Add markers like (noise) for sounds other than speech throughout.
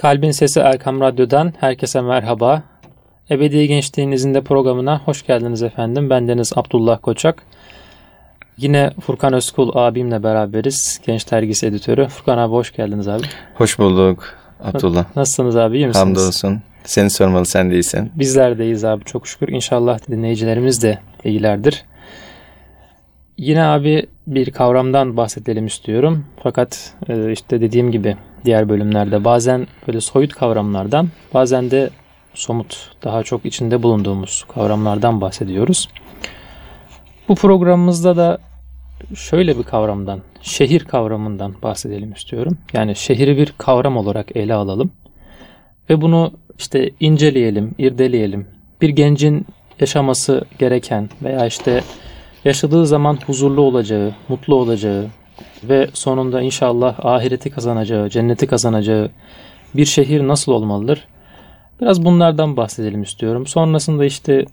Kalbin Sesi Erkam Radyo'dan herkese merhaba. Ebedi Gençliğinizin de programına hoş geldiniz efendim. Bendeniz Abdullah Koçak. Yine Furkan Özkul abimle beraberiz. Genç Dergisi editörü. Furkan abi hoş geldiniz abi. Hoş bulduk Abdullah. Nasılsınız abi iyi misiniz? Hamdolsun. Seni sormalı sen de iyisin. Bizler de iyiyiz abi çok şükür. İnşallah dinleyicilerimiz de iyilerdir. Yine abi bir kavramdan bahsedelim istiyorum. Fakat e, işte dediğim gibi diğer bölümlerde bazen böyle soyut kavramlardan bazen de somut daha çok içinde bulunduğumuz kavramlardan bahsediyoruz. Bu programımızda da şöyle bir kavramdan, şehir kavramından bahsedelim istiyorum. Yani şehri bir kavram olarak ele alalım. Ve bunu işte inceleyelim, irdeleyelim. Bir gencin yaşaması gereken veya işte yaşadığı zaman huzurlu olacağı, mutlu olacağı ve sonunda inşallah ahireti kazanacağı, cenneti kazanacağı bir şehir nasıl olmalıdır? Biraz bunlardan bahsedelim istiyorum. Sonrasında işte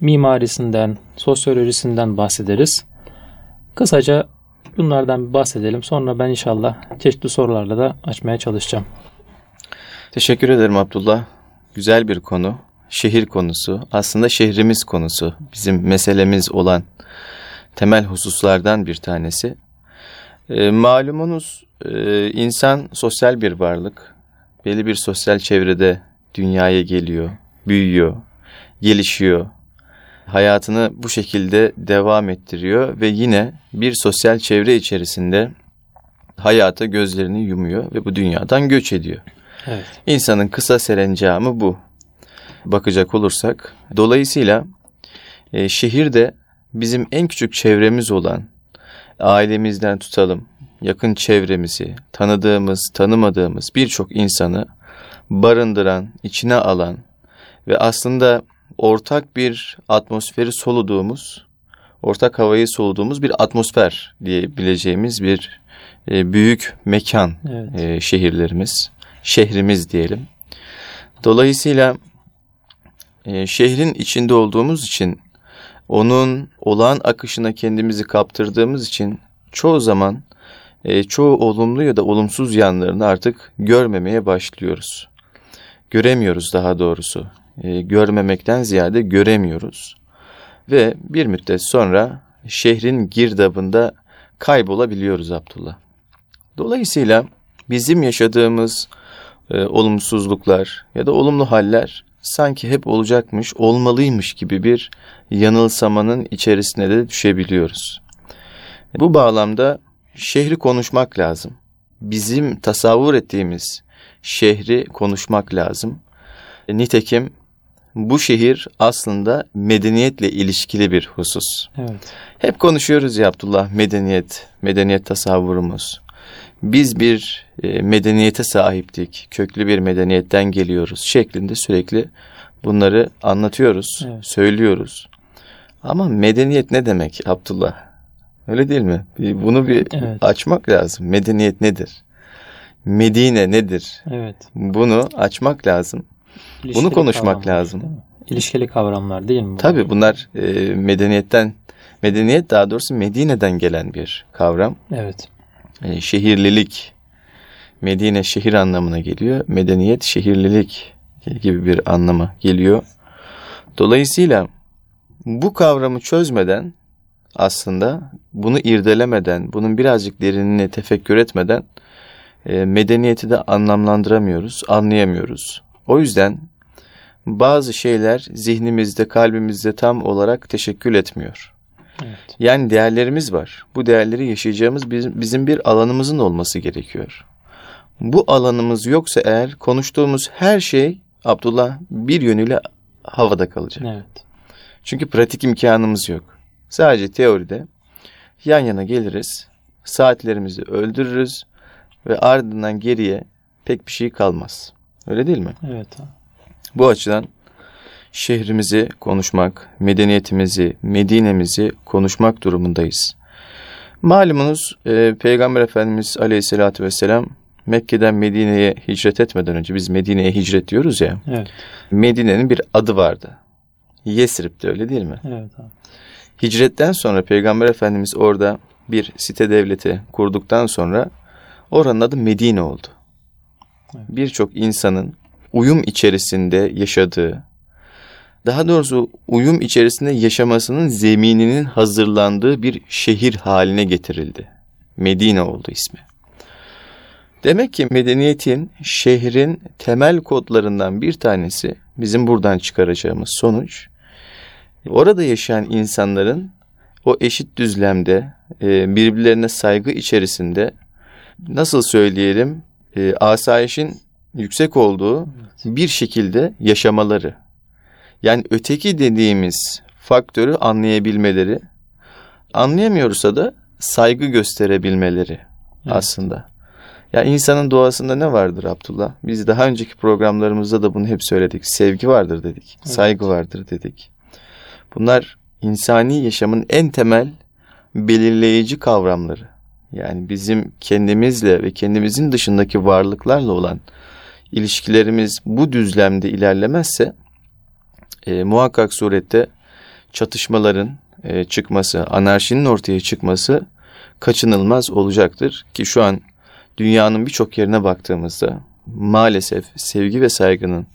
mimarisinden, sosyolojisinden bahsederiz. Kısaca bunlardan bahsedelim. Sonra ben inşallah çeşitli sorularla da açmaya çalışacağım. Teşekkür ederim Abdullah. Güzel bir konu. Şehir konusu. Aslında şehrimiz konusu. Bizim meselemiz olan temel hususlardan bir tanesi. E, malumunuz e, insan sosyal bir varlık. Belli bir sosyal çevrede dünyaya geliyor, büyüyor, gelişiyor. Hayatını bu şekilde devam ettiriyor ve yine bir sosyal çevre içerisinde hayata gözlerini yumuyor ve bu dünyadan göç ediyor. Evet. İnsanın kısa serencamı bu. Bakacak olursak. Dolayısıyla e, şehir de bizim en küçük çevremiz olan ailemizden tutalım, yakın çevremizi, tanıdığımız, tanımadığımız birçok insanı barındıran, içine alan ve aslında ortak bir atmosferi soluduğumuz, ortak havayı soluduğumuz bir atmosfer diyebileceğimiz bir e, büyük mekan evet. e, şehirlerimiz, şehrimiz diyelim. Dolayısıyla e, şehrin içinde olduğumuz için onun olağan akışına kendimizi kaptırdığımız için çoğu zaman e, çoğu olumlu ya da olumsuz yanlarını artık görmemeye başlıyoruz. Göremiyoruz daha doğrusu. E, görmemekten ziyade göremiyoruz. Ve bir müddet sonra şehrin girdabında kaybolabiliyoruz Abdullah. Dolayısıyla bizim yaşadığımız e, olumsuzluklar ya da olumlu haller sanki hep olacakmış, olmalıymış gibi bir yanılsamanın içerisine de düşebiliyoruz. Bu bağlamda şehri konuşmak lazım. Bizim tasavvur ettiğimiz şehri konuşmak lazım. Nitekim bu şehir aslında medeniyetle ilişkili bir husus. Evet. Hep konuşuyoruz ya Abdullah medeniyet, medeniyet tasavvurumuz. Biz bir e, medeniyete sahiptik, köklü bir medeniyetten geliyoruz şeklinde sürekli bunları anlatıyoruz, evet. söylüyoruz. Ama medeniyet ne demek Abdullah? Öyle değil mi? Bunu bir evet. açmak lazım. Medeniyet nedir? Medine nedir? Evet. Bunu açmak lazım. İlişkili Bunu konuşmak lazım. İlişkili kavramlar değil mi? Tabii bunlar e, medeniyetten, medeniyet daha doğrusu Medine'den gelen bir kavram. Evet. E, şehirlilik, Medine şehir anlamına geliyor. Medeniyet şehirlilik gibi bir anlama geliyor. Dolayısıyla bu kavramı çözmeden aslında bunu irdelemeden, bunun birazcık derinini tefekkür etmeden e, medeniyeti de anlamlandıramıyoruz, anlayamıyoruz. O yüzden bazı şeyler zihnimizde, kalbimizde tam olarak teşekkül etmiyor. Evet. Yani değerlerimiz var. Bu değerleri yaşayacağımız bizim, bizim bir alanımızın olması gerekiyor. Bu alanımız yoksa eğer konuştuğumuz her şey Abdullah bir yönüyle havada kalacak. Evet. Çünkü pratik imkanımız yok. Sadece teoride yan yana geliriz, saatlerimizi öldürürüz ve ardından geriye pek bir şey kalmaz. Öyle değil mi? Evet. Bu açıdan şehrimizi konuşmak, medeniyetimizi, Medine'mizi konuşmak durumundayız. Malumunuz e, Peygamber Efendimiz Aleyhisselatü Vesselam Mekke'den Medine'ye hicret etmeden önce biz Medine'ye hicret diyoruz ya. Evet. Medine'nin bir adı vardı. Yesrib'de öyle değil mi? Evet. Abi. Hicretten sonra Peygamber Efendimiz orada bir site devleti kurduktan sonra oranın adı Medine oldu. birçok insanın uyum içerisinde yaşadığı, daha doğrusu uyum içerisinde yaşamasının zemininin hazırlandığı bir şehir haline getirildi. Medine oldu ismi. Demek ki medeniyetin, şehrin temel kodlarından bir tanesi bizim buradan çıkaracağımız sonuç, orada yaşayan insanların o eşit düzlemde, e, birbirlerine saygı içerisinde, nasıl söyleyelim, e, asayişin yüksek olduğu bir şekilde yaşamaları. Yani öteki dediğimiz faktörü anlayabilmeleri, anlayamıyorsa da saygı gösterebilmeleri evet. aslında. Ya insanın doğasında ne vardır Abdullah? Biz daha önceki programlarımızda da bunu hep söyledik. Sevgi vardır dedik. Evet. Saygı vardır dedik. Bunlar insani yaşamın en temel belirleyici kavramları. Yani bizim kendimizle ve kendimizin dışındaki varlıklarla olan ilişkilerimiz bu düzlemde ilerlemezse e, muhakkak surette çatışmaların e, çıkması, anarşinin ortaya çıkması kaçınılmaz olacaktır. Ki şu an dünyanın birçok yerine baktığımızda maalesef sevgi ve saygının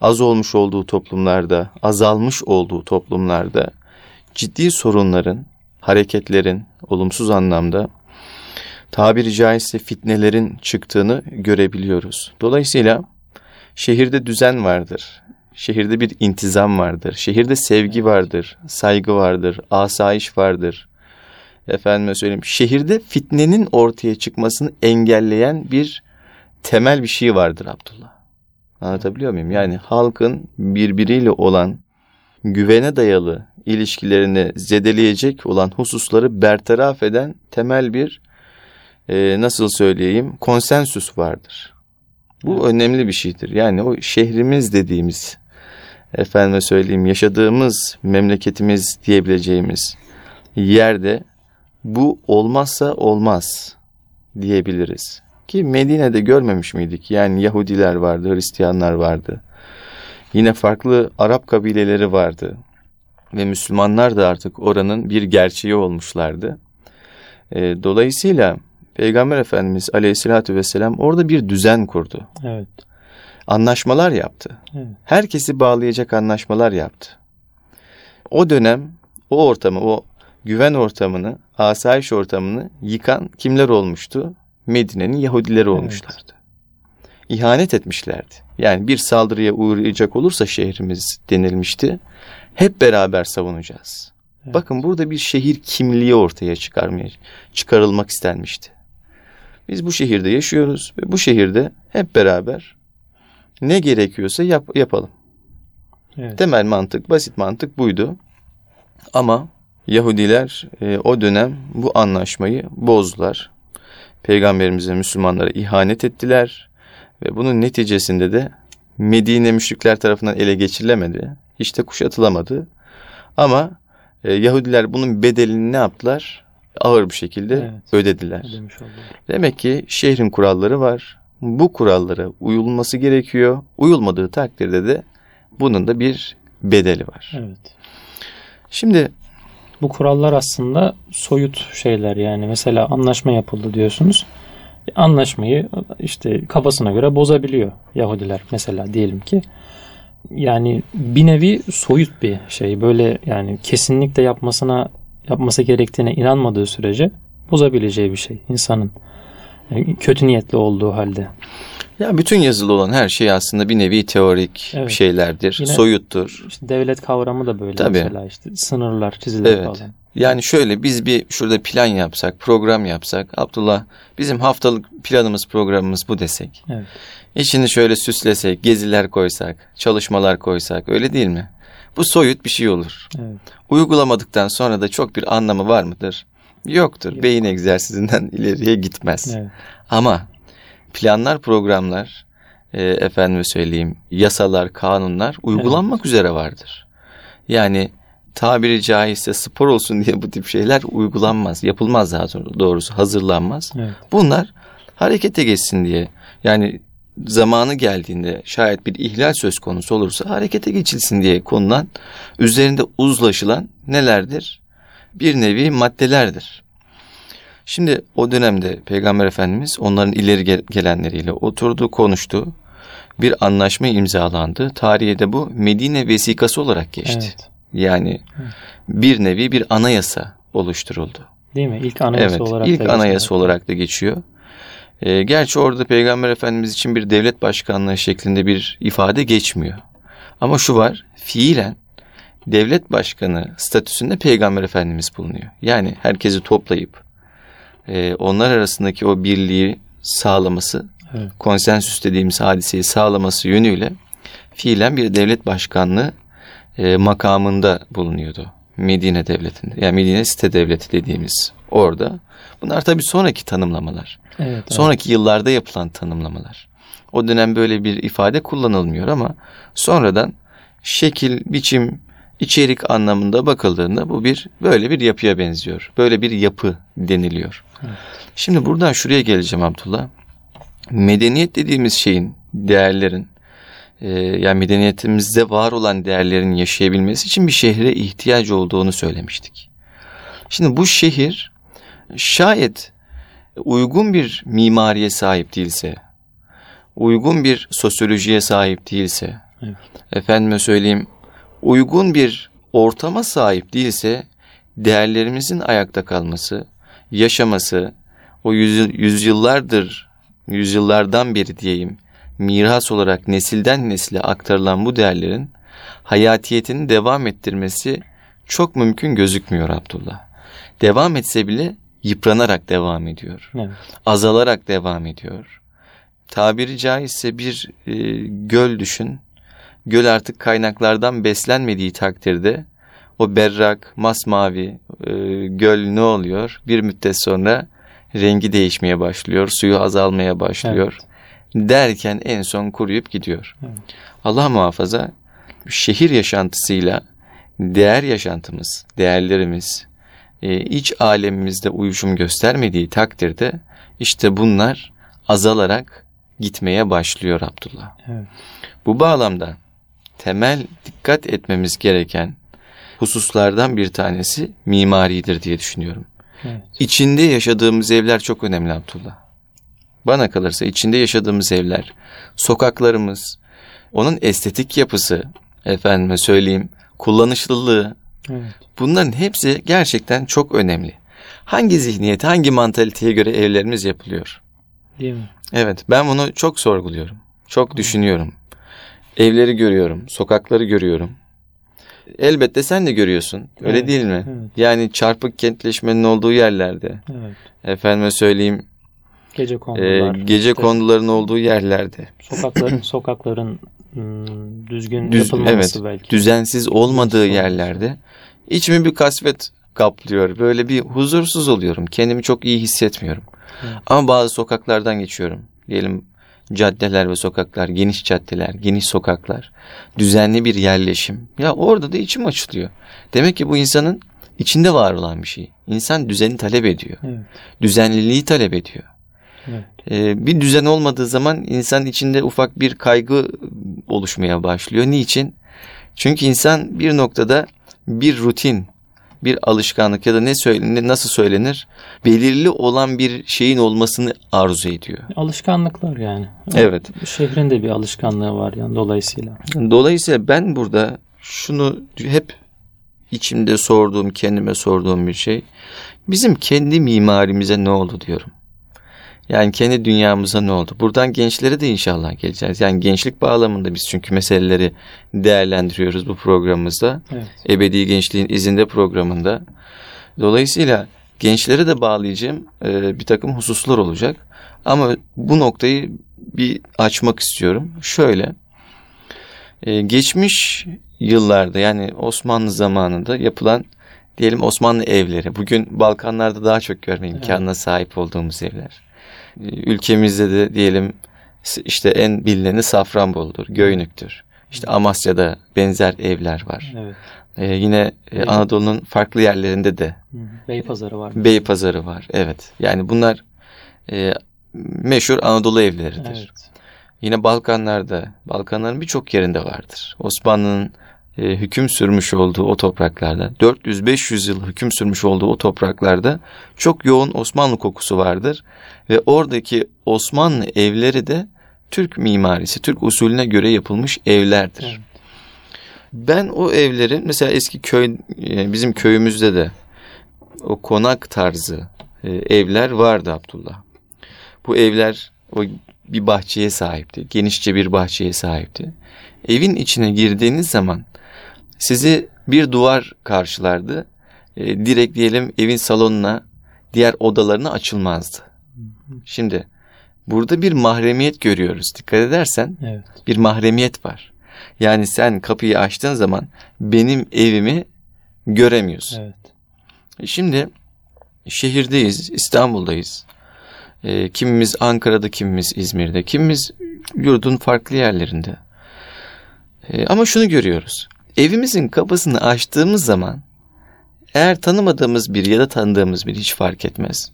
az olmuş olduğu toplumlarda, azalmış olduğu toplumlarda ciddi sorunların, hareketlerin olumsuz anlamda tabiri caizse fitnelerin çıktığını görebiliyoruz. Dolayısıyla şehirde düzen vardır. Şehirde bir intizam vardır. Şehirde sevgi vardır, saygı vardır, asayiş vardır. Efendime söyleyeyim, şehirde fitnenin ortaya çıkmasını engelleyen bir temel bir şey vardır Abdullah. Anlatabiliyor muyum? Yani halkın birbiriyle olan güvene dayalı ilişkilerini zedeleyecek olan hususları bertaraf eden temel bir e, nasıl söyleyeyim konsensüs vardır. Bu evet. önemli bir şeydir. Yani o şehrimiz dediğimiz efendime söyleyeyim yaşadığımız memleketimiz diyebileceğimiz yerde bu olmazsa olmaz diyebiliriz. Ki Medine'de görmemiş miydik? Yani Yahudiler vardı, Hristiyanlar vardı. Yine farklı Arap kabileleri vardı. Ve Müslümanlar da artık oranın bir gerçeği olmuşlardı. E, dolayısıyla Peygamber Efendimiz Aleyhisselatü vesselam orada bir düzen kurdu. Evet. Anlaşmalar yaptı. Evet. Herkesi bağlayacak anlaşmalar yaptı. O dönem o ortamı, o güven ortamını, asayiş ortamını yıkan kimler olmuştu? Medine'nin Yahudileri olmuşlardı. Evet. İhanet etmişlerdi. Yani bir saldırıya uğrayacak olursa şehrimiz denilmişti. Hep beraber savunacağız. Evet. Bakın burada bir şehir kimliği ortaya çıkarmaya çıkarılmak istenmişti. Biz bu şehirde yaşıyoruz ve bu şehirde hep beraber ne gerekiyorsa yap, yapalım. Evet. Temel mantık, basit mantık buydu. Ama Yahudiler e, o dönem bu anlaşmayı bozdular. Peygamberimize, Müslümanlara ihanet ettiler ve bunun neticesinde de Medine müşrikler tarafından ele geçirilemedi. Hiç de kuşatılamadı. Ama e, Yahudiler bunun bedelini ne yaptılar? Ağır bir şekilde evet, ödediler. Demek ki şehrin kuralları var. Bu kurallara uyulması gerekiyor. Uyulmadığı takdirde de bunun da bir bedeli var. Evet. Şimdi bu kurallar aslında soyut şeyler yani mesela anlaşma yapıldı diyorsunuz. Anlaşmayı işte kafasına göre bozabiliyor Yahudiler mesela diyelim ki. Yani bir nevi soyut bir şey. Böyle yani kesinlikle yapmasına yapması gerektiğine inanmadığı sürece bozabileceği bir şey insanın. Kötü niyetli olduğu halde. Ya bütün yazılı olan her şey aslında bir nevi teorik evet. şeylerdir, Yine soyuttur. Işte devlet kavramı da böyle Tabii. mesela işte sınırlar çizilir evet. falan. Yani şöyle biz bir şurada plan yapsak, program yapsak, Abdullah bizim haftalık planımız, programımız bu desek. Evet. İçini şöyle süslesek, geziler koysak, çalışmalar koysak öyle değil mi? Bu soyut bir şey olur. Evet. Uygulamadıktan sonra da çok bir anlamı var mıdır? Yoktur. Yok. Beyin egzersizinden (laughs) ileriye gitmez. Evet. Ama planlar, programlar, e, efendime söyleyeyim, yasalar, kanunlar uygulanmak evet. üzere vardır. Yani tabiri caizse spor olsun (laughs) diye bu tip şeyler uygulanmaz, yapılmaz daha doğrusu hazırlanmaz. Evet. Bunlar harekete geçsin diye. Yani zamanı geldiğinde şayet bir ihlal söz konusu olursa harekete geçilsin diye konulan, üzerinde uzlaşılan nelerdir? Bir nevi maddelerdir. Şimdi o dönemde Peygamber Efendimiz onların ileri gelenleriyle oturdu, konuştu. Bir anlaşma imzalandı. Tarihe de bu Medine vesikası olarak geçti. Evet. Yani bir nevi bir anayasa oluşturuldu. Değil mi? İlk anayasa evet, olarak ilk da anayasa geçiyor. olarak da geçiyor. E, gerçi orada Peygamber Efendimiz için bir devlet başkanlığı şeklinde bir ifade geçmiyor. Ama şu var, fiilen devlet başkanı statüsünde Peygamber Efendimiz bulunuyor. Yani herkesi toplayıp e, onlar arasındaki o birliği sağlaması, evet. konsensüs dediğimiz hadiseyi sağlaması yönüyle fiilen bir devlet başkanlığı e, makamında bulunuyordu. Medine devletinde. Yani Medine site devleti dediğimiz orada. Bunlar tabii sonraki tanımlamalar. Evet, sonraki evet. yıllarda yapılan tanımlamalar. O dönem böyle bir ifade kullanılmıyor ama sonradan şekil, biçim, içerik anlamında bakıldığında bu bir böyle bir yapıya benziyor. Böyle bir yapı deniliyor. Evet. Şimdi buradan şuraya geleceğim Abdullah. Medeniyet dediğimiz şeyin, değerlerin, e, yani medeniyetimizde var olan değerlerin yaşayabilmesi için bir şehre ihtiyacı olduğunu söylemiştik. Şimdi bu şehir şayet uygun bir mimariye sahip değilse, uygun bir sosyolojiye sahip değilse, evet. efendime söyleyeyim uygun bir ortama sahip değilse değerlerimizin ayakta kalması, yaşaması, o yüz, yüzyıllardır, yüzyıllardan beri diyeyim, miras olarak nesilden nesile aktarılan bu değerlerin hayatiyetini devam ettirmesi çok mümkün gözükmüyor Abdullah. Devam etse bile yıpranarak devam ediyor. Evet. Azalarak devam ediyor. Tabiri caizse bir e, göl düşün. Göl artık kaynaklardan beslenmediği takdirde o berrak, masmavi e, göl ne oluyor? Bir müddet sonra rengi değişmeye başlıyor, suyu azalmaya başlıyor. Evet. Derken en son kuruyup gidiyor. Evet. Allah muhafaza şehir yaşantısıyla değer yaşantımız, değerlerimiz, e, iç alemimizde uyuşum göstermediği takdirde işte bunlar azalarak gitmeye başlıyor Abdullah. Evet. Bu bağlamda temel dikkat etmemiz gereken hususlardan bir tanesi mimaridir diye düşünüyorum. Evet. İçinde yaşadığımız evler çok önemli Abdullah. Bana kalırsa içinde yaşadığımız evler, sokaklarımız, onun estetik yapısı, efendime söyleyeyim, kullanışlılığı, evet. bunların hepsi gerçekten çok önemli. Hangi zihniyet, hangi mantaliteye göre evlerimiz yapılıyor? Değil mi? Evet, ben bunu çok sorguluyorum. Çok evet. düşünüyorum. Evleri görüyorum, sokakları görüyorum. Elbette sen de görüyorsun. Öyle evet, değil mi? Evet. Yani çarpık kentleşmenin olduğu yerlerde. Evet. Efendime söyleyeyim. Gece kondular. E, gece işte, konduların olduğu yerlerde. Sokakların (laughs) sokakların ıı, düzgün Düz, yapılmaması evet, belki. Düzensiz olmadığı yerlerde içimi bir kasvet kaplıyor. Böyle bir huzursuz oluyorum. Kendimi çok iyi hissetmiyorum. Evet. Ama bazı sokaklardan geçiyorum. Diyelim caddeler ve sokaklar, geniş caddeler, geniş sokaklar, düzenli bir yerleşim. Ya orada da içim açılıyor. Demek ki bu insanın içinde var olan bir şey. İnsan düzeni talep ediyor. Evet. Düzenliliği talep ediyor. Evet. Ee, bir düzen olmadığı zaman insan içinde ufak bir kaygı oluşmaya başlıyor. Niçin? Çünkü insan bir noktada bir rutin, bir alışkanlık ya da ne söylenir, nasıl söylenir? Belirli olan bir şeyin olmasını arzu ediyor. Alışkanlıklar yani. Evet. Şehrin de bir alışkanlığı var yani dolayısıyla. Dolayısıyla ben burada şunu hep içimde sorduğum, kendime sorduğum bir şey. Bizim kendi mimarimize ne oldu diyorum. Yani kendi dünyamıza ne oldu? Buradan gençlere de inşallah geleceğiz. Yani gençlik bağlamında biz çünkü meseleleri değerlendiriyoruz bu programımızda. Evet. Ebedi Gençliğin izinde programında. Dolayısıyla gençlere de bağlayacağım e, bir takım hususlar olacak. Ama bu noktayı bir açmak istiyorum. Şöyle, e, geçmiş yıllarda yani Osmanlı zamanında yapılan diyelim Osmanlı evleri. Bugün Balkanlarda daha çok görme imkanına evet. sahip olduğumuz evler. Ülkemizde de diyelim işte en bilineni Safranbolu'dur, Göynük'tür. İşte Amasya'da benzer evler var. Evet. Ee, yine e, Anadolu'nun farklı yerlerinde de Beypazarı var. Beypazarı var. Evet. Yani bunlar e, meşhur Anadolu evleridir. Evet. Yine Balkanlarda, Balkanların birçok yerinde vardır. Osmanlı'nın e, hüküm sürmüş olduğu o topraklarda, 400-500 yıl hüküm sürmüş olduğu o topraklarda çok yoğun Osmanlı kokusu vardır. Ve oradaki Osmanlı evleri de Türk mimarisi, Türk usulüne göre yapılmış evlerdir. Evet. Ben o evlerin mesela eski köy, e, bizim köyümüzde de o konak tarzı e, evler vardı Abdullah. Bu evler o bir bahçeye sahipti. Genişçe bir bahçeye sahipti. Evin içine girdiğiniz zaman sizi bir duvar karşılardı. E, direkt diyelim evin salonuna, diğer odalarına açılmazdı. Şimdi burada bir mahremiyet görüyoruz. Dikkat edersen evet. bir mahremiyet var. Yani sen kapıyı açtığın zaman benim evimi göremiyorsun. Evet. Şimdi şehirdeyiz, İstanbul'dayız. E, kimimiz Ankara'da, kimimiz İzmir'de, kimimiz yurdun farklı yerlerinde. E, ama şunu görüyoruz. Evimizin kapısını açtığımız zaman eğer tanımadığımız bir ya da tanıdığımız bir hiç fark etmez.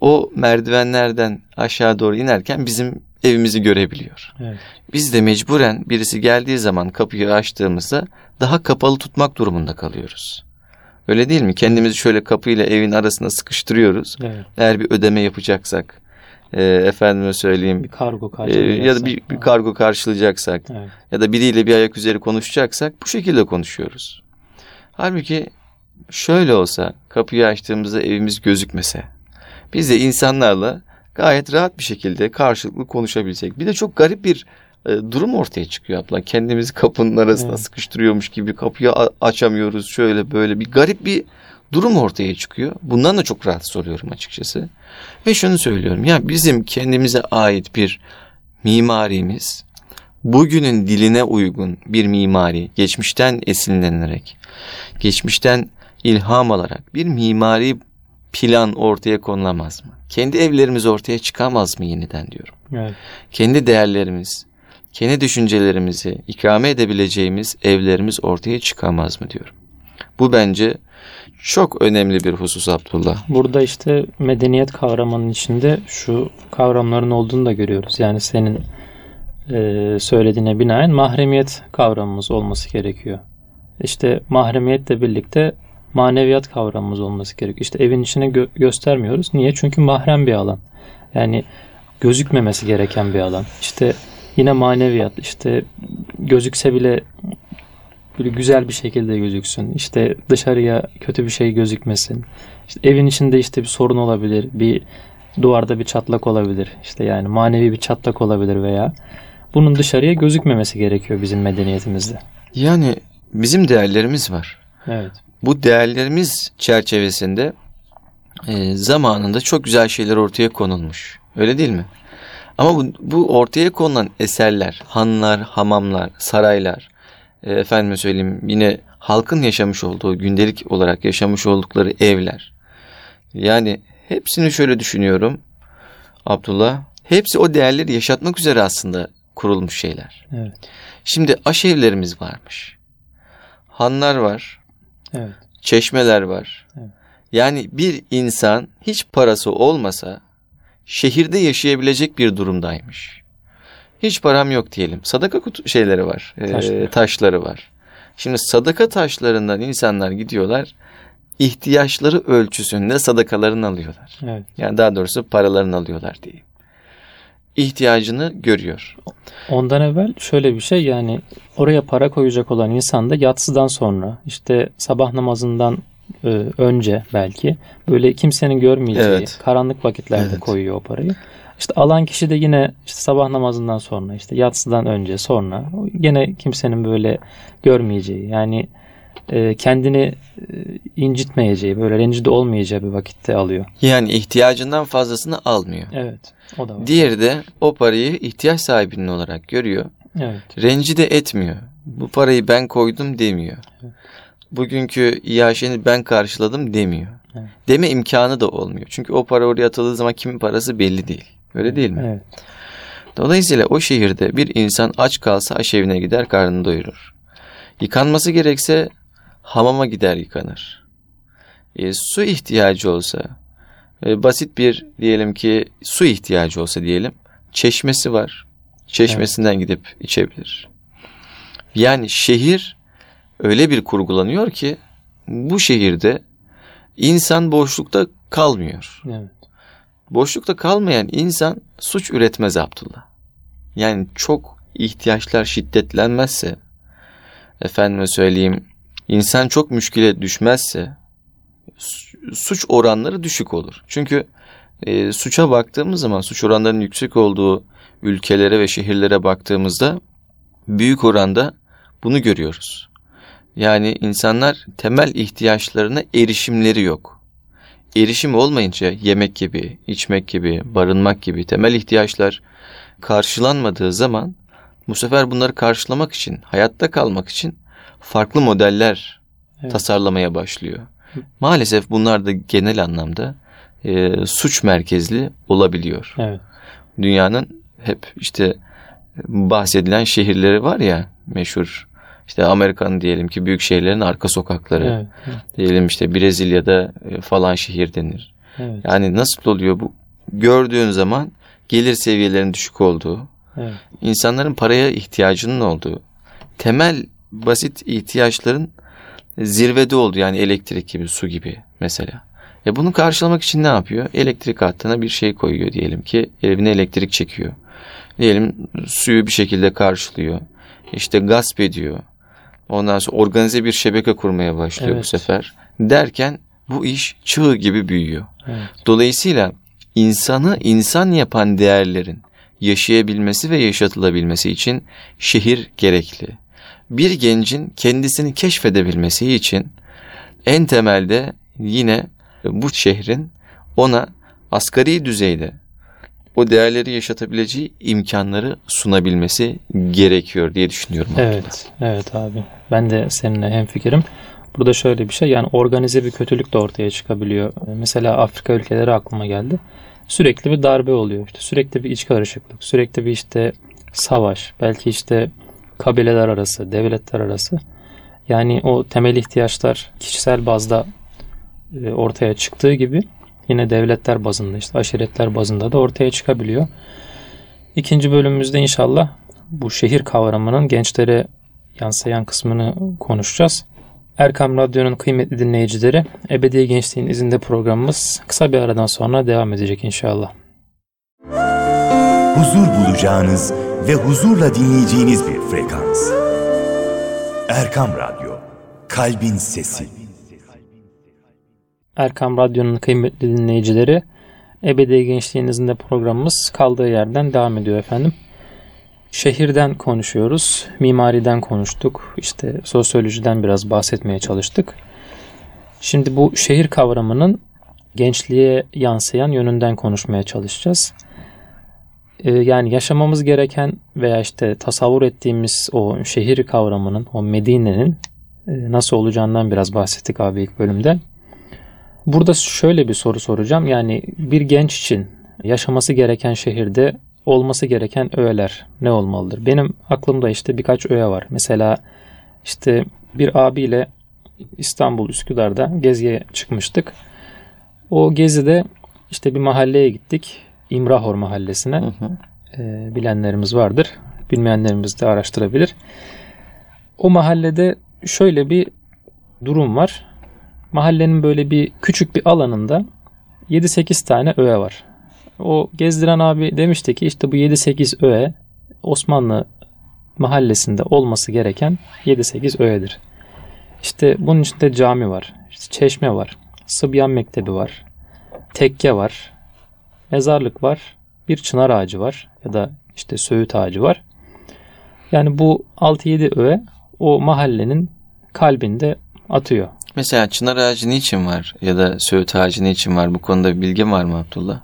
O merdivenlerden aşağı doğru inerken bizim evimizi görebiliyor. Evet. Biz de mecburen birisi geldiği zaman kapıyı açtığımızda daha kapalı tutmak durumunda kalıyoruz. Öyle değil mi? Kendimizi şöyle kapıyla evin arasına sıkıştırıyoruz. Evet. Eğer bir ödeme yapacaksak, e, efendime söyleyeyim. Bir kargo e, ya da bir, bir kargo karşılayacaksak evet. ya da biriyle bir ayak üzeri konuşacaksak bu şekilde konuşuyoruz. Halbuki şöyle olsa kapıyı açtığımızda evimiz gözükmese biz de insanlarla gayet rahat bir şekilde karşılıklı konuşabilsek. Bir de çok garip bir e, durum ortaya çıkıyor abla. Kendimizi kapının arasına evet. sıkıştırıyormuş gibi kapıyı açamıyoruz şöyle böyle bir garip bir durum ortaya çıkıyor. Bundan da çok rahatsız oluyorum açıkçası. Ve şunu söylüyorum ya bizim kendimize ait bir mimarimiz bugünün diline uygun bir mimari geçmişten esinlenerek geçmişten ilham alarak bir mimari plan ortaya konulamaz mı? Kendi evlerimiz ortaya çıkamaz mı yeniden diyorum. Evet. Kendi değerlerimiz, kendi düşüncelerimizi ikame edebileceğimiz evlerimiz ortaya çıkamaz mı diyorum. Bu bence çok önemli bir husus Abdullah. Burada işte medeniyet kavramının içinde şu kavramların olduğunu da görüyoruz. Yani senin e, söylediğine binaen mahremiyet kavramımız olması gerekiyor. İşte mahremiyetle birlikte maneviyat kavramımız olması gerekiyor. İşte evin içine gö- göstermiyoruz. Niye? Çünkü mahrem bir alan. Yani gözükmemesi gereken bir alan. İşte yine maneviyat. İşte gözükse bile böyle güzel bir şekilde gözüksün. İşte dışarıya kötü bir şey gözükmesin. İşte evin içinde işte bir sorun olabilir. Bir duvarda bir çatlak olabilir. İşte yani manevi bir çatlak olabilir veya bunun dışarıya gözükmemesi gerekiyor bizim medeniyetimizde. Yani bizim değerlerimiz var. Evet. Bu değerlerimiz çerçevesinde e, zamanında çok güzel şeyler ortaya konulmuş. Öyle değil mi? Ama bu, bu ortaya konulan eserler, hanlar, hamamlar, saraylar, e, efendime söyleyeyim yine halkın yaşamış olduğu, gündelik olarak yaşamış oldukları evler. Yani hepsini şöyle düşünüyorum Abdullah. Hepsi o değerleri yaşatmak üzere aslında kurulmuş şeyler. Evet. Şimdi aşevlerimiz varmış. Hanlar var. Evet. Çeşmeler var. Evet. Yani bir insan hiç parası olmasa şehirde yaşayabilecek bir durumdaymış. Hiç param yok diyelim. Sadaka kutu şeyleri var. E, taşları var. Şimdi sadaka taşlarından insanlar gidiyorlar. ihtiyaçları ölçüsünde sadakalarını alıyorlar. Evet. Yani daha doğrusu paralarını alıyorlar diye. İhtiyacını görüyor. Ondan evvel şöyle bir şey yani oraya para koyacak olan insan da yatsıdan sonra işte sabah namazından e, önce belki böyle kimsenin görmeyeceği evet. karanlık vakitlerde evet. koyuyor o parayı. İşte alan kişi de yine işte sabah namazından sonra işte yatsıdan önce sonra yine kimsenin böyle görmeyeceği yani e, kendini e, incitmeyeceği böyle rencide olmayacağı bir vakitte alıyor. Yani ihtiyacından fazlasını almıyor. Evet o da var. Diğeri de o parayı ihtiyaç sahibinin olarak görüyor. Evet. Rencide etmiyor. Bu parayı ben koydum demiyor. Evet. Bugünkü iaşeni ben karşıladım demiyor. Evet. Deme imkanı da olmuyor. Çünkü o para oraya atıldığı zaman kimin parası belli değil. Öyle değil mi? Evet. Dolayısıyla o şehirde bir insan aç kalsa aşevine gider karnını doyurur. Yıkanması gerekse hamama gider yıkanır. E, su ihtiyacı olsa, e, basit bir diyelim ki su ihtiyacı olsa diyelim, çeşmesi var. Çeşmesinden evet. gidip içebilir. Yani şehir öyle bir kurgulanıyor ki bu şehirde insan boşlukta kalmıyor. Evet. Boşlukta kalmayan insan suç üretmez Abdullah. Yani çok ihtiyaçlar şiddetlenmezse, efendime söyleyeyim, insan çok müşkile düşmezse, suç oranları düşük olur. Çünkü e, suça baktığımız zaman, suç oranlarının yüksek olduğu ülkelere ve şehirlere baktığımızda, büyük oranda bunu görüyoruz. Yani insanlar temel ihtiyaçlarına erişimleri yok. Erişim olmayınca yemek gibi, içmek gibi, barınmak gibi temel ihtiyaçlar karşılanmadığı zaman bu sefer bunları karşılamak için, hayatta kalmak için farklı modeller evet. tasarlamaya başlıyor. Maalesef bunlar da genel anlamda e, suç merkezli olabiliyor. Evet. Dünyanın hep işte bahsedilen şehirleri var ya meşhur işte Amerika'nın diyelim ki büyük şehirlerin arka sokakları. Evet, evet. Diyelim işte Brezilya'da e, falan şehir denir. Evet. Yani nasıl oluyor bu? Gördüğün zaman gelir seviyelerinin düşük olduğu, evet. insanların paraya ihtiyacının olduğu, temel basit ihtiyaçların zirvede olduğu yani elektrik gibi, su gibi mesela. Ya bunu karşılamak için ne yapıyor? Elektrik hattına bir şey koyuyor diyelim ki evine elektrik çekiyor. Diyelim suyu bir şekilde karşılıyor. İşte gasp ediyor. Ondan sonra organize bir şebeke kurmaya başlıyor evet. bu sefer. Derken bu iş çığ gibi büyüyor. Evet. Dolayısıyla insanı insan yapan değerlerin yaşayabilmesi ve yaşatılabilmesi için şehir gerekli. Bir gencin kendisini keşfedebilmesi için en temelde yine bu şehrin ona asgari düzeyde o değerleri yaşatabileceği imkanları sunabilmesi gerekiyor diye düşünüyorum. Evet, evet abi. Ben de seninle hemfikirim. Burada şöyle bir şey yani organize bir kötülük de ortaya çıkabiliyor. Mesela Afrika ülkeleri aklıma geldi. Sürekli bir darbe oluyor. İşte sürekli bir iç karışıklık, sürekli bir işte savaş, belki işte kabileler arası, devletler arası. Yani o temel ihtiyaçlar kişisel bazda e, ortaya çıktığı gibi yine devletler bazında işte aşiretler bazında da ortaya çıkabiliyor. İkinci bölümümüzde inşallah bu şehir kavramının gençlere yansıyan kısmını konuşacağız. Erkam Radyo'nun kıymetli dinleyicileri Ebedi Gençliğin izinde programımız kısa bir aradan sonra devam edecek inşallah. Huzur bulacağınız ve huzurla dinleyeceğiniz bir frekans. Erkam Radyo, Kalbin Sesi. Erkam Radyo'nun kıymetli dinleyicileri Ebedi Gençliğin izinde programımız kaldığı yerden devam ediyor efendim. Şehirden konuşuyoruz, mimariden konuştuk, işte sosyolojiden biraz bahsetmeye çalıştık. Şimdi bu şehir kavramının gençliğe yansıyan yönünden konuşmaya çalışacağız. Ee, yani yaşamamız gereken veya işte tasavvur ettiğimiz o şehir kavramının, o Medine'nin e, nasıl olacağından biraz bahsettik abi ilk bölümde. Burada şöyle bir soru soracağım. Yani bir genç için yaşaması gereken şehirde olması gereken öğeler ne olmalıdır? Benim aklımda işte birkaç öğe var. Mesela işte bir abiyle İstanbul Üsküdar'da geziye çıkmıştık. O gezide işte bir mahalleye gittik. İmrahor mahallesine. Hı hı. E, bilenlerimiz vardır. Bilmeyenlerimiz de araştırabilir. O mahallede şöyle bir durum var. Mahallenin böyle bir küçük bir alanında 7-8 tane öğe var. O gezdiren abi demişti ki işte bu 7-8 öğe Osmanlı mahallesinde olması gereken 7-8 öğedir. İşte bunun içinde cami var, işte çeşme var, Sıbyan Mektebi var, tekke var, mezarlık var, bir çınar ağacı var ya da işte söğüt ağacı var. Yani bu 6-7 öğe o mahallenin kalbinde atıyor. Mesela çınar ağacı niçin var ya da söğüt ağacı niçin var? Bu konuda bir bilgin var mı Abdullah?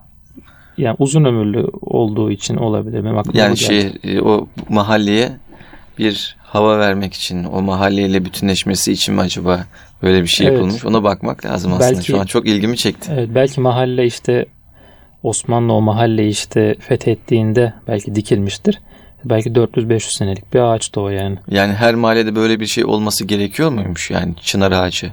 Yani uzun ömürlü olduğu için olabilir. Benim yani şey e, o mahalleye bir hava vermek için, o mahalleyle bütünleşmesi için mi acaba böyle bir şey evet. yapılmış? Ona bakmak lazım aslında. Belki, Şu an çok ilgimi çekti. Evet, belki mahalle işte Osmanlı o mahalleyi işte fethettiğinde belki dikilmiştir. Belki 400-500 senelik bir ağaç da o yani. Yani her mahallede böyle bir şey olması gerekiyor muymuş yani çınar ağacı?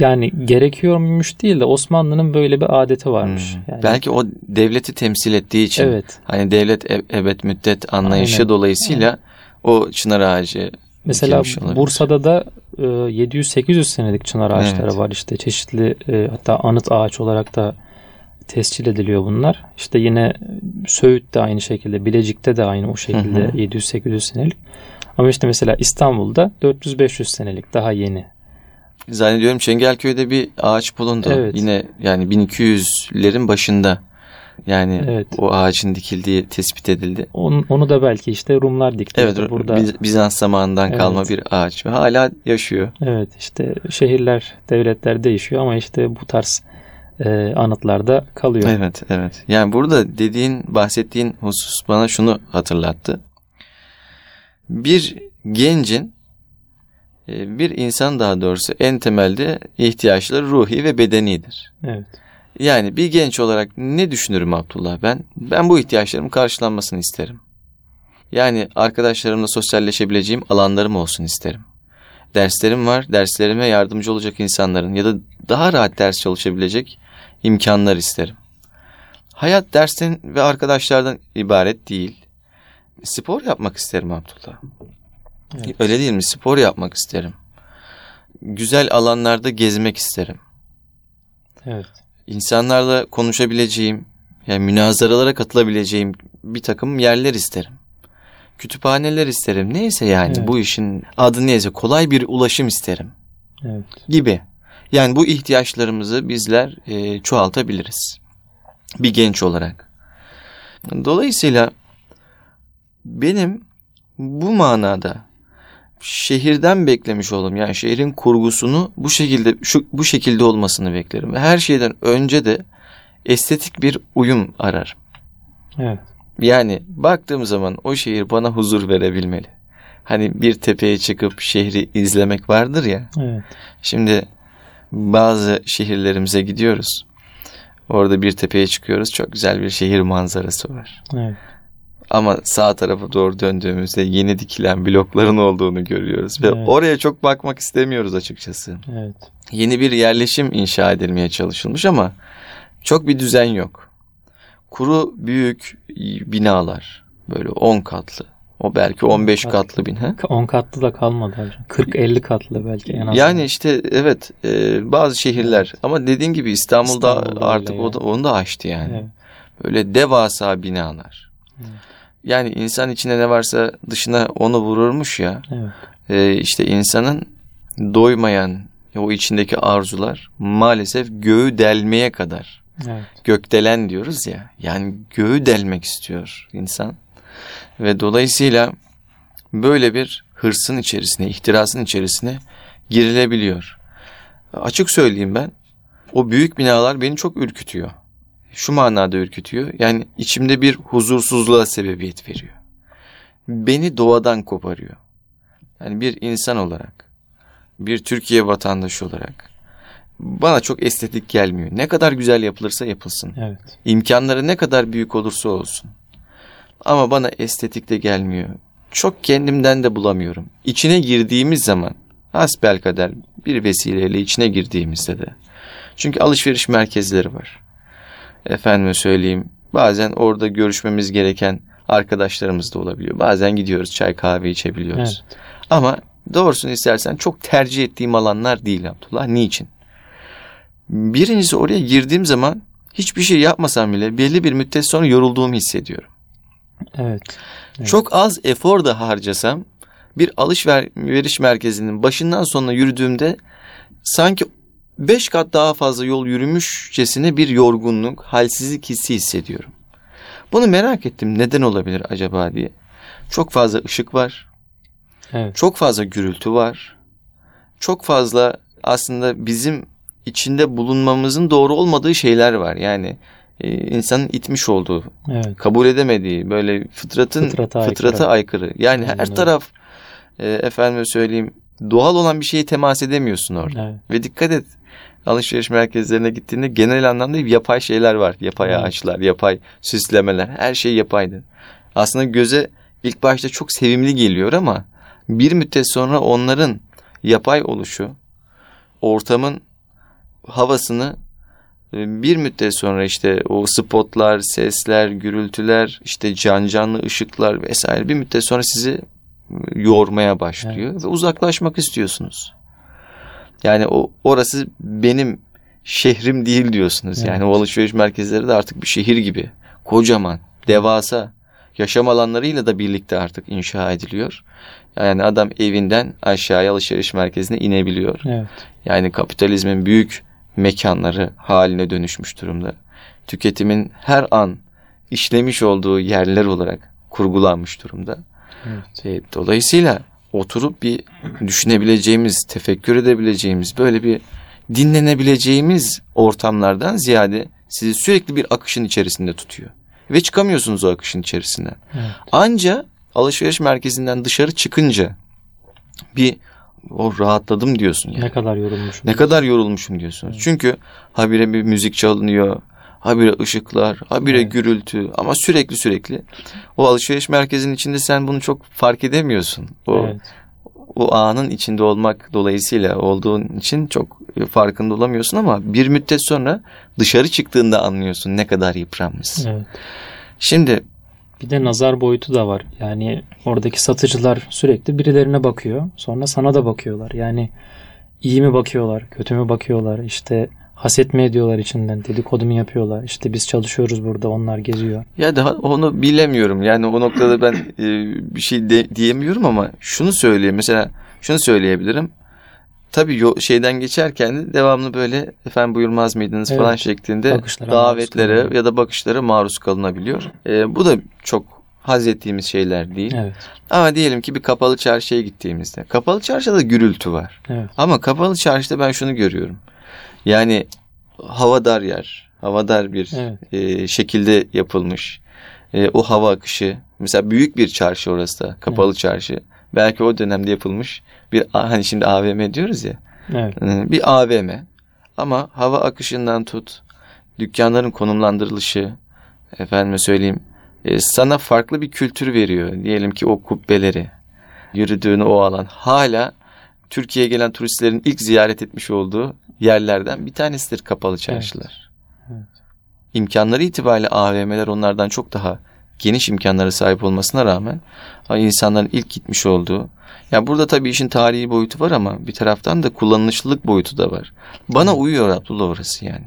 Yani gerekiyor muymuş değil de Osmanlı'nın böyle bir adeti varmış. Hmm. Yani. Belki o devleti temsil ettiği için. Evet. Hani devlet e- evet müddet anlayışı Aynen. dolayısıyla Aynen. o çınar ağacı Mesela Bursa'da da e, 700-800 senelik çınar ağaçları Evet. var işte çeşitli e, hatta anıt ağaç olarak da tescil ediliyor bunlar. İşte yine Söğüt de aynı şekilde, Bilecik'te de aynı o şekilde Hı hı. 700-800 senelik. Ama işte mesela İstanbul'da 400-500 senelik daha yeni. Zannediyorum Çengelköy'de bir ağaç bulundu. Evet. Yine yani 1200'lerin başında. Yani Evet. o ağacın dikildiği tespit edildi. Onu, onu da belki işte Rumlar dikti. Evet, İşte burada Biz- Bizans zamanından Evet. kalma bir ağaç ve hala yaşıyor. evet işte şehirler, devletler değişiyor ama işte bu tarz e, anıtlarda kalıyor. Evet, evet. Yani burada dediğin, bahsettiğin husus bana şunu hatırlattı. Bir gencin, e, bir insan daha doğrusu en temelde ihtiyaçları ruhi ve bedenidir. Evet. Yani bir genç olarak ne düşünürüm Abdullah ben? Ben bu ihtiyaçlarımın karşılanmasını isterim. Yani arkadaşlarımla sosyalleşebileceğim alanlarım olsun isterim. Derslerim var, derslerime yardımcı olacak insanların ya da daha rahat ders çalışabilecek imkanlar isterim. Hayat dersten ve arkadaşlardan ibaret değil. Spor yapmak isterim Abdullah. Evet. Öyle değil mi? Spor yapmak isterim. Güzel alanlarda gezmek isterim. Evet. İnsanlarla konuşabileceğim, yani münazaralara katılabileceğim bir takım yerler isterim. Kütüphaneler isterim. Neyse yani Evet. bu işin adı neyse kolay bir ulaşım isterim Evet. gibi. Yani bu ihtiyaçlarımızı bizler e, çoğaltabiliriz. Bir genç olarak. Dolayısıyla benim bu manada şehirden beklemiş olduğum yani şehrin kurgusunu bu şekilde şu bu şekilde olmasını beklerim. Her şeyden önce de estetik bir uyum ararım. Evet. Yani baktığım zaman o şehir bana huzur verebilmeli. Hani bir tepeye çıkıp şehri izlemek vardır ya. Evet. Şimdi bazı şehirlerimize gidiyoruz. Orada bir tepeye çıkıyoruz. Çok güzel bir şehir manzarası var. Evet. Ama sağ tarafa doğru döndüğümüzde yeni dikilen blokların olduğunu görüyoruz. Ve Evet. oraya çok bakmak istemiyoruz açıkçası. Evet. Yeni bir yerleşim inşa edilmeye çalışılmış ama çok bir düzen yok. Kuru büyük binalar. Böyle 10 katlı. O belki 15 katlı. bin. He? 10 katlı da kalmadı hocam. 40-50 katlı belki en az. Yani işte evet e, bazı şehirler ama dediğin gibi İstanbul'da, İstanbul'da artık o da, onu da aştı yani. Evet. Böyle devasa binalar. Evet. Yani insan içine ne varsa dışına onu vururmuş ya. Evet. E, işte insanın doymayan o içindeki arzular maalesef göğü delmeye kadar. Evet. Gökdelen diyoruz ya. Yani göğü delmek istiyor insan. Ve dolayısıyla böyle bir hırsın içerisine, ihtirasın içerisine girilebiliyor. Açık söyleyeyim ben. O büyük binalar beni çok ürkütüyor. Şu manada ürkütüyor. Yani içimde bir huzursuzluğa sebebiyet veriyor. Beni doğadan koparıyor. Yani bir insan olarak, bir Türkiye vatandaşı olarak bana çok estetik gelmiyor. Ne kadar güzel yapılırsa yapılsın. Evet. İmkanları ne kadar büyük olursa olsun. Ama bana estetik de gelmiyor. Çok kendimden de bulamıyorum. İçine girdiğimiz zaman hasbelkader bir vesileyle içine girdiğimizde de. Çünkü alışveriş merkezleri var. Efendime söyleyeyim bazen orada görüşmemiz gereken arkadaşlarımız da olabiliyor. Bazen gidiyoruz çay kahve içebiliyoruz. Evet. Ama doğrusunu istersen çok tercih ettiğim alanlar değil Abdullah. Niçin? Birincisi oraya girdiğim zaman hiçbir şey yapmasam bile belli bir müddet sonra yorulduğumu hissediyorum. Evet. Evet. Çok az efor da harcasam bir alışveriş merkezinin başından sonuna yürüdüğümde sanki beş kat daha fazla yol yürümüşçesine bir yorgunluk, halsizlik hissi hissediyorum. Bunu merak ettim neden olabilir acaba diye. Çok fazla ışık var, Evet. çok fazla gürültü var. Çok fazla aslında bizim içinde bulunmamızın doğru olmadığı şeyler var. Yani insanın itmiş olduğu, Evet. kabul edemediği, böyle fıtratın Fıtrata fıtrata, aykırı. aykırı. Yani Aynen her öyle. taraf e, efendime söyleyeyim doğal olan bir şeye temas edemiyorsun orada. Evet. Ve dikkat et alışveriş merkezlerine gittiğinde genel anlamda yapay şeyler var. Yapay Evet. ağaçlar, yapay süslemeler her şey yapaydı. Aslında göze ilk başta çok sevimli geliyor ama bir müddet sonra onların yapay oluşu ortamın havasını e, bir müddet sonra işte o spotlar, sesler, gürültüler, işte can canlı ışıklar vesaire bir müddet sonra sizi yormaya başlıyor ve uzaklaşmak istiyorsunuz. Yani o orası benim şehrim değil diyorsunuz. Evet. Yani o alışveriş merkezleri de artık bir şehir gibi. Kocaman, devasa, yaşam alanlarıyla da birlikte artık inşa ediliyor. Yani adam evinden aşağıya alışveriş merkezine inebiliyor. Evet. Yani kapitalizmin büyük mekanları haline dönüşmüş durumda. Tüketimin her an işlemiş olduğu yerler olarak kurgulanmış durumda. Evet. E, Dolayısıyla oturup bir düşünebileceğimiz, tefekkür edebileceğimiz, böyle bir dinlenebileceğimiz ortamlardan ziyade sizi sürekli bir akışın içerisinde tutuyor. Ve çıkamıyorsunuz o akışın içerisinden. Evet. Anca alışveriş merkezinden dışarı çıkınca bir o rahatladım diyorsun yani. Ne kadar yorulmuşum. Ne kadar yorulmuşum diyorsunuz. Çünkü habire bir müzik çalınıyor. Habire ışıklar, habire Evet. gürültü ama sürekli sürekli. O alışveriş merkezinin içinde sen bunu çok fark edemiyorsun. O, Evet. o anın içinde olmak dolayısıyla olduğun için çok farkında olamıyorsun ama bir müddet sonra dışarı çıktığında anlıyorsun ne kadar yıpranmışsın. Evet. Şimdi Bir de nazar boyutu da var. Yani oradaki satıcılar sürekli birilerine bakıyor. Sonra sana da bakıyorlar. Yani iyi mi bakıyorlar, kötü mü bakıyorlar, işte haset mi ediyorlar içinden, dedikodu mu yapıyorlar. İşte biz çalışıyoruz burada, onlar geziyor. Ya daha onu bilemiyorum. Yani o noktada ben e, bir şey de, diyemiyorum ama şunu söyleyeyim. Mesela şunu söyleyebilirim. Tabii yo- şeyden geçerken de devamlı böyle efendim buyurmaz mıydınız Evet. falan şeklinde Bakışlara davetlere ya da bakışlara maruz kalınabiliyor. E, bu da çok haz ettiğimiz şeyler değil. Evet. Ama diyelim ki bir kapalı çarşıya gittiğimizde. Kapalı çarşıda gürültü var. Evet. Ama kapalı çarşıda ben şunu görüyorum. Yani havadar yer, havadar bir Evet. e, şekilde yapılmış. E, o hava akışı. Mesela büyük bir çarşı orası da, kapalı çarşı. Belki o dönemde yapılmış bir hani şimdi AVM diyoruz ya. Evet. e, Bir AVM. Ama hava akışından tut, dükkanların konumlandırılışı, efendime söyleyeyim, e, sana farklı bir kültür veriyor. Diyelim ki o kubbeleri, yürüdüğün o alan hala Türkiye'ye gelen turistlerin ilk ziyaret etmiş olduğu yerlerden bir tanesidir kapalı çarşılar. Evet. İmkanları itibariyle AVM'ler onlardan çok daha geniş imkanlara sahip olmasına rağmen insanların ilk gitmiş olduğu ya burada tabii işin tarihi boyutu var ama bir taraftan da kullanışlılık boyutu da var. Bana uyuyor Abdullah orası yani.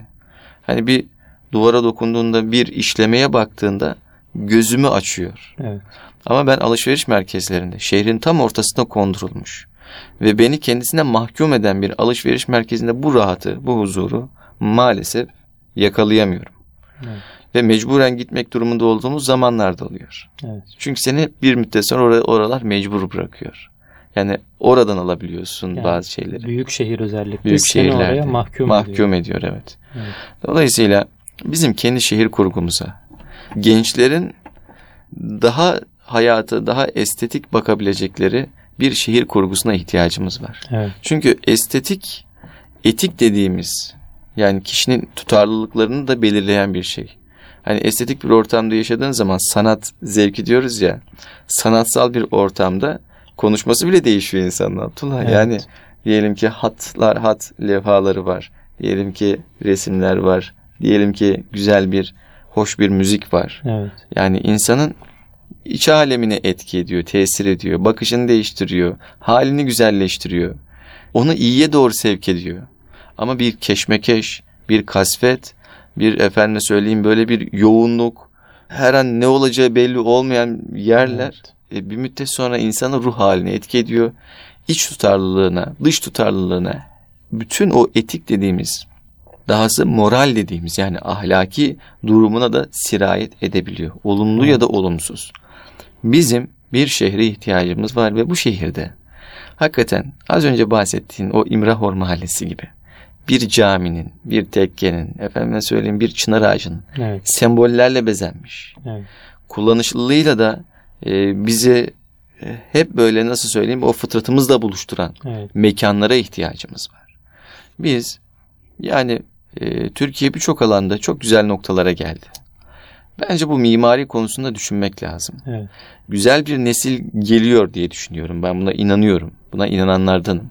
Hani bir duvara dokunduğunda bir işlemeye baktığında gözümü açıyor. Evet. Ama ben alışveriş merkezlerinde şehrin tam ortasına kondurulmuş ve beni kendisine mahkum eden bir alışveriş merkezinde bu rahatı, bu huzuru maalesef yakalayamıyorum. Evet. Ve mecburen gitmek durumunda olduğumuz zamanlarda oluyor. Evet. Çünkü seni bir müddet sonra or- oralar mecbur bırakıyor. Yani oradan alabiliyorsun Yani bazı şeyleri. Büyük şehir özellikle Büyük seni oraya mahkum, mahkum ediyor. ediyor evet. Evet. Dolayısıyla bizim kendi şehir kurgumuza, gençlerin daha hayata daha estetik bakabilecekleri bir şehir kurgusuna ihtiyacımız var. Evet. Çünkü estetik, etik dediğimiz yani kişinin tutarlılıklarını da belirleyen bir şey. Hani estetik bir ortamda yaşadığın zaman sanat zevki diyoruz ya, sanatsal bir ortamda konuşması bile değişiyor insanın Abdullah. Evet. Yani diyelim ki hatlar, hat levhaları var. Diyelim ki resimler var. Diyelim ki güzel bir, hoş bir müzik var. Evet. Yani insanın iç alemine etki ediyor, tesir ediyor, bakışını değiştiriyor, halini güzelleştiriyor. Onu iyiye doğru sevk ediyor. Ama bir keşmekeş, bir kasvet, bir efendime söyleyeyim böyle bir yoğunluk, her an ne olacağı belli olmayan yerler e, bir müddet sonra insanın ruh haline etki ediyor. İç tutarlılığına, dış tutarlılığına, bütün o etik dediğimiz, dahası moral dediğimiz yani ahlaki durumuna da sirayet edebiliyor. Olumlu ya da olumsuz. Bizim bir şehre ihtiyacımız var ve bu şehirde hakikaten az önce bahsettiğin o İmrahor Mahallesi gibi bir caminin, bir tekkenin, efendime söyleyeyim bir çınar ağacının Evet. sembollerle bezenmiş. Evet. Kullanışlılığıyla da e, bizi e, hep böyle nasıl söyleyeyim o fıtratımızla buluşturan Evet. mekanlara ihtiyacımız var. Biz yani e, Türkiye birçok alanda çok güzel noktalara geldi. Bence bu mimari konusunda düşünmek lazım. Evet. Güzel bir nesil geliyor diye düşünüyorum. Ben buna inanıyorum. Buna inananlardanım.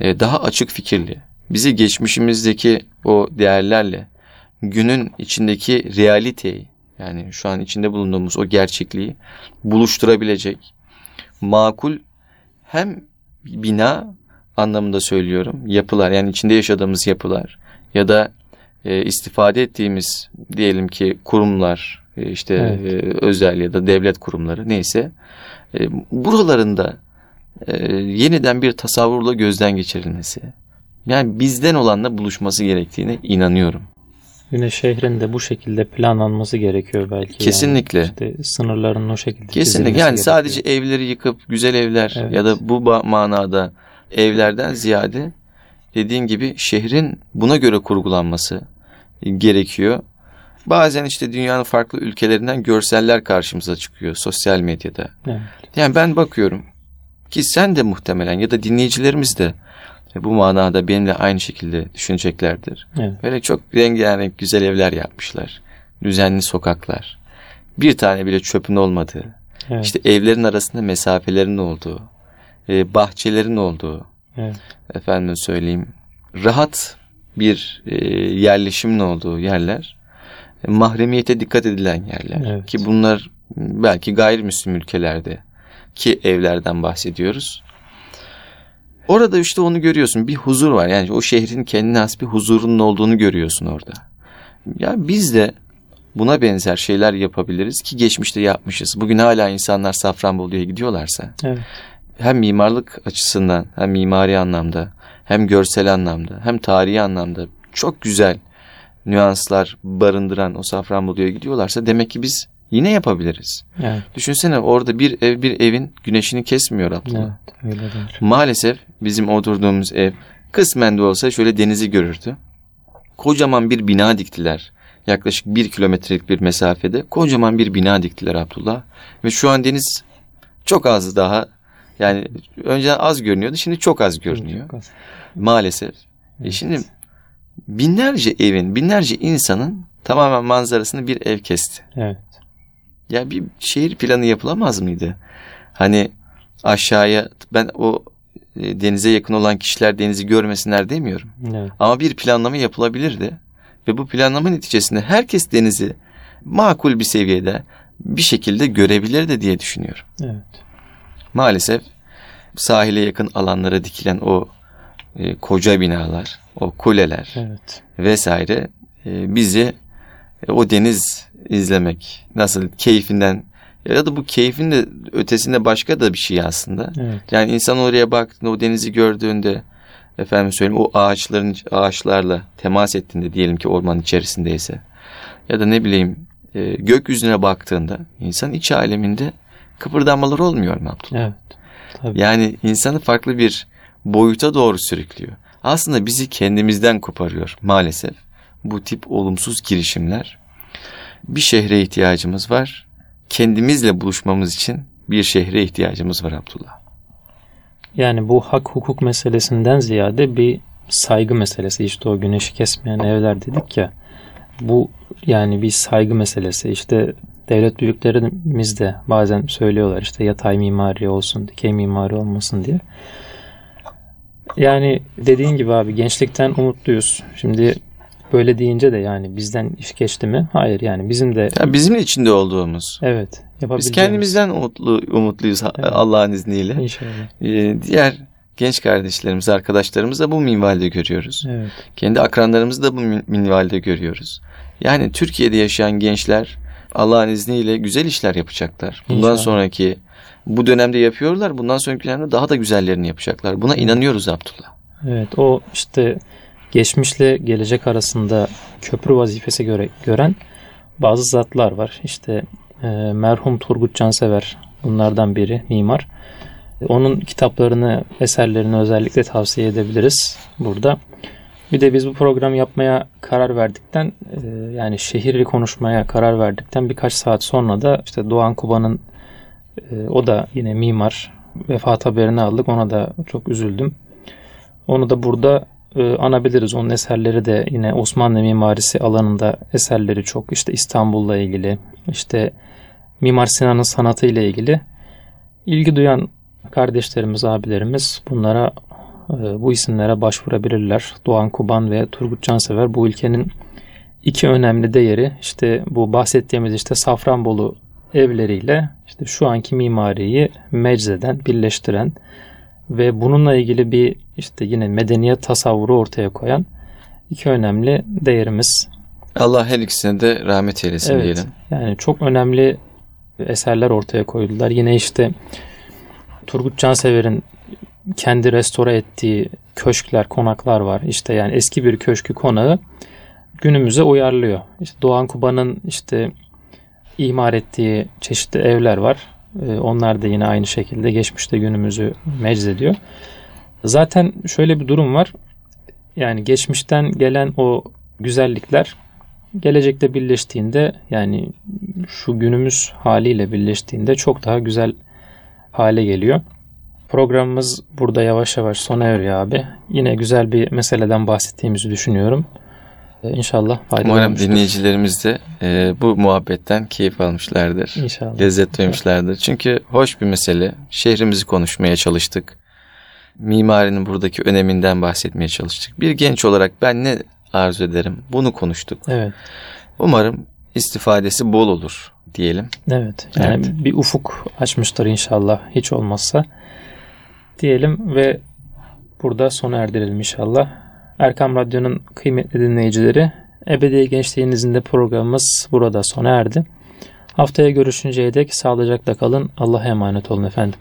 E, daha açık fikirli. Bizi geçmişimizdeki o değerlerle günün içindeki realiteyi yani şu an içinde bulunduğumuz o gerçekliği buluşturabilecek makul hem bina anlamında söylüyorum. Yapılar yani içinde yaşadığımız yapılar ya da e, istifade ettiğimiz diyelim ki kurumlar e, işte Evet. e, özel ya da devlet kurumları neyse e, buralarında e, yeniden bir tasavvurla gözden geçirilmesi. Yani bizden olanla buluşması gerektiğine inanıyorum. Yine şehrin de bu şekilde planlanması gerekiyor belki. Kesinlikle. Yani. İşte sınırların o şekilde Kesinlikle yani gerekiyor. sadece evleri yıkıp güzel evler Evet. ya da bu manada evlerden ziyade dediğin gibi şehrin buna göre kurgulanması gerekiyor. Bazen işte dünyanın farklı ülkelerinden görseller karşımıza çıkıyor sosyal medyada. Evet. Yani ben bakıyorum ki sen de muhtemelen ya da dinleyicilerimiz de bu manada benimle aynı şekilde düşüneceklerdir. Evet. Böyle çok rengarenk güzel evler yapmışlar. Düzenli sokaklar. Bir tane bile çöpün olmadığı. Evet. İşte evlerin arasında mesafelerin olduğu. e, bahçelerin olduğu. Evet. Efendim söyleyeyim. Rahat bir e, yerleşimin olduğu yerler. e, mahremiyete dikkat edilen yerler. Evet. Ki bunlar belki gayrimüslim ülkelerde ki evlerden bahsediyoruz. Orada işte onu görüyorsun. Bir huzur var. Yani o şehrin kendine has bir huzurunun olduğunu görüyorsun orada. Ya biz de buna benzer şeyler yapabiliriz ki geçmişte yapmışız. Bugün hala insanlar Safranbolu'ya gidiyorlarsa Evet. hem mimarlık açısından hem mimari anlamda hem görsel anlamda hem tarihi anlamda çok güzel nüanslar barındıran o Safranbolu'ya gidiyorlarsa demek ki biz yine yapabiliriz. Evet. Düşünsene orada bir ev bir evin güneşini kesmiyor Abdullah. Evet. Öyledir. Maalesef bizim oturduğumuz ev kısmen de olsa şöyle denizi görürdü. Kocaman bir bina diktiler. Yaklaşık bir kilometrelik bir mesafede kocaman bir bina diktiler Abdullah. Ve şu an deniz çok az daha yani önceden az görünüyordu şimdi çok az görünüyor. Çok az. Maalesef. E şimdi binlerce evin binlerce insanın tamamen manzarasını bir ev kesti. Evet. Ya bir şehir planı yapılamaz mıydı? Hani aşağıya ben o e, denize yakın olan kişiler denizi görmesinler demiyorum. Evet. Ama bir planlama yapılabilirdi. Ve bu planlama neticesinde herkes denizi makul bir seviyede bir şekilde görebilirdi diye düşünüyorum. Evet. Maalesef sahile yakın alanlara dikilen o e, koca binalar, o kuleler Evet. vesaire e, bizi e, o deniz izlemek nasıl keyfinden ya da bu keyfin de ötesinde başka da bir şey aslında. Evet. Yani insan oraya baktığında o denizi gördüğünde efendim söyleyeyim o ağaçların ağaçlarla temas ettiğinde diyelim ki ormanın içerisindeyse ya da ne bileyim e, gökyüzüne baktığında insan iç aleminde kıpırdanmalar olmuyor mu Abdullah? Evet. Tabii. Yani insanı farklı bir boyuta doğru sürüklüyor. Aslında bizi kendimizden koparıyor maalesef. Bu tip olumsuz girişimler. Bir şehre ihtiyacımız var. Kendimizle buluşmamız için bir şehre ihtiyacımız var Abdullah. Yani bu hak hukuk meselesinden ziyade bir saygı meselesi. İşte o güneşi kesmeyen evler dedik ya. Bu yani bir saygı meselesi. İşte devlet büyüklerimiz de bazen söylüyorlar işte yatay mimari olsun, dikey mimari olmasın diye. Yani dediğin gibi abi gençlikten umutluyuz. Şimdi böyle deyince de yani bizden iş geçti mi? Hayır yani bizim de Ya bizim içinde olduğumuz. evet Biz kendimizden umutlu, umutluyuz Evet. Allah'ın izniyle. İnşallah. Ee, diğer genç kardeşlerimiz, arkadaşlarımız da bu minvalde görüyoruz. Evet. Kendi akranlarımızı da bu min- minvalde görüyoruz. Yani Türkiye'de yaşayan gençler Allah'ın izniyle güzel işler yapacaklar. Bundan İnşallah. sonraki bu dönemde yapıyorlar. Bundan sonraki dönemde daha da güzellerini yapacaklar. Buna inanıyoruz Abdullah. Evet o işte geçmişle gelecek arasında köprü vazifesi göre, gören bazı zatlar var. İşte e, merhum Turgut Cansever bunlardan biri mimar. Onun kitaplarını, eserlerini özellikle tavsiye edebiliriz burada. Bir de biz bu programı yapmaya karar verdikten e, yani şehri konuşmaya karar verdikten birkaç saat sonra da işte Doğan Kuba'nın e, o da yine mimar vefat haberini aldık. Ona da çok üzüldüm. Onu da burada e, anabiliriz. Onun eserleri de yine Osmanlı mimarisi alanında eserleri çok. İşte İstanbul'la ilgili, işte Mimar Sinan'ın sanatı ile ilgili ilgi duyan kardeşlerimiz, abilerimiz bunlara e, bu isimlere başvurabilirler. Doğan Kuban ve Turgut Cansever bu ülkenin iki önemli değeri işte bu bahsettiğimiz işte Safranbolu evleriyle işte şu anki mimariyi meczeden birleştiren ve bununla ilgili bir işte yine medeniyet tasavvuru ortaya koyan iki önemli değerimiz. Allah her ikisine de rahmet eylesin evet, diyelim. Yani çok önemli eserler ortaya koydular. Yine işte Turgut Cansever'in kendi restore ettiği köşkler, konaklar var. İşte yani eski bir köşkü konağı günümüze uyarlıyor. İşte Doğan Kuba'nın işte imar ettiği çeşitli evler var. Ee, onlar da yine aynı şekilde geçmişte günümüzü meczediyor. Zaten şöyle bir durum var. Yani geçmişten gelen o güzellikler gelecekte birleştiğinde yani şu günümüz haliyle birleştiğinde çok daha güzel hale geliyor. Programımız burada yavaş yavaş sona eriyor abi. Yine güzel bir meseleden bahsettiğimizi düşünüyorum. Ee, inşallah faydalı Umarım olmuştur. dinleyicilerimiz de e, bu muhabbetten keyif almışlardır. İnşallah. Lezzet duymuşlardır. Çünkü hoş bir mesele. Şehrimizi konuşmaya çalıştık. Mimarinin buradaki öneminden bahsetmeye çalıştık. Bir genç olarak ben ne arzu ederim? Bunu konuştuk. Evet. Umarım istifadesi bol olur diyelim. Evet. Yani Evet. bir ufuk açmıştır inşallah hiç olmazsa. Diyelim ve burada sona erdirelim inşallah. Erkam Radyo'nun kıymetli dinleyicileri Ebedi Gençliğinizin de programımız burada sona erdi. Haftaya görüşünceye dek sağlıcakla kalın. Allah'a emanet olun efendim.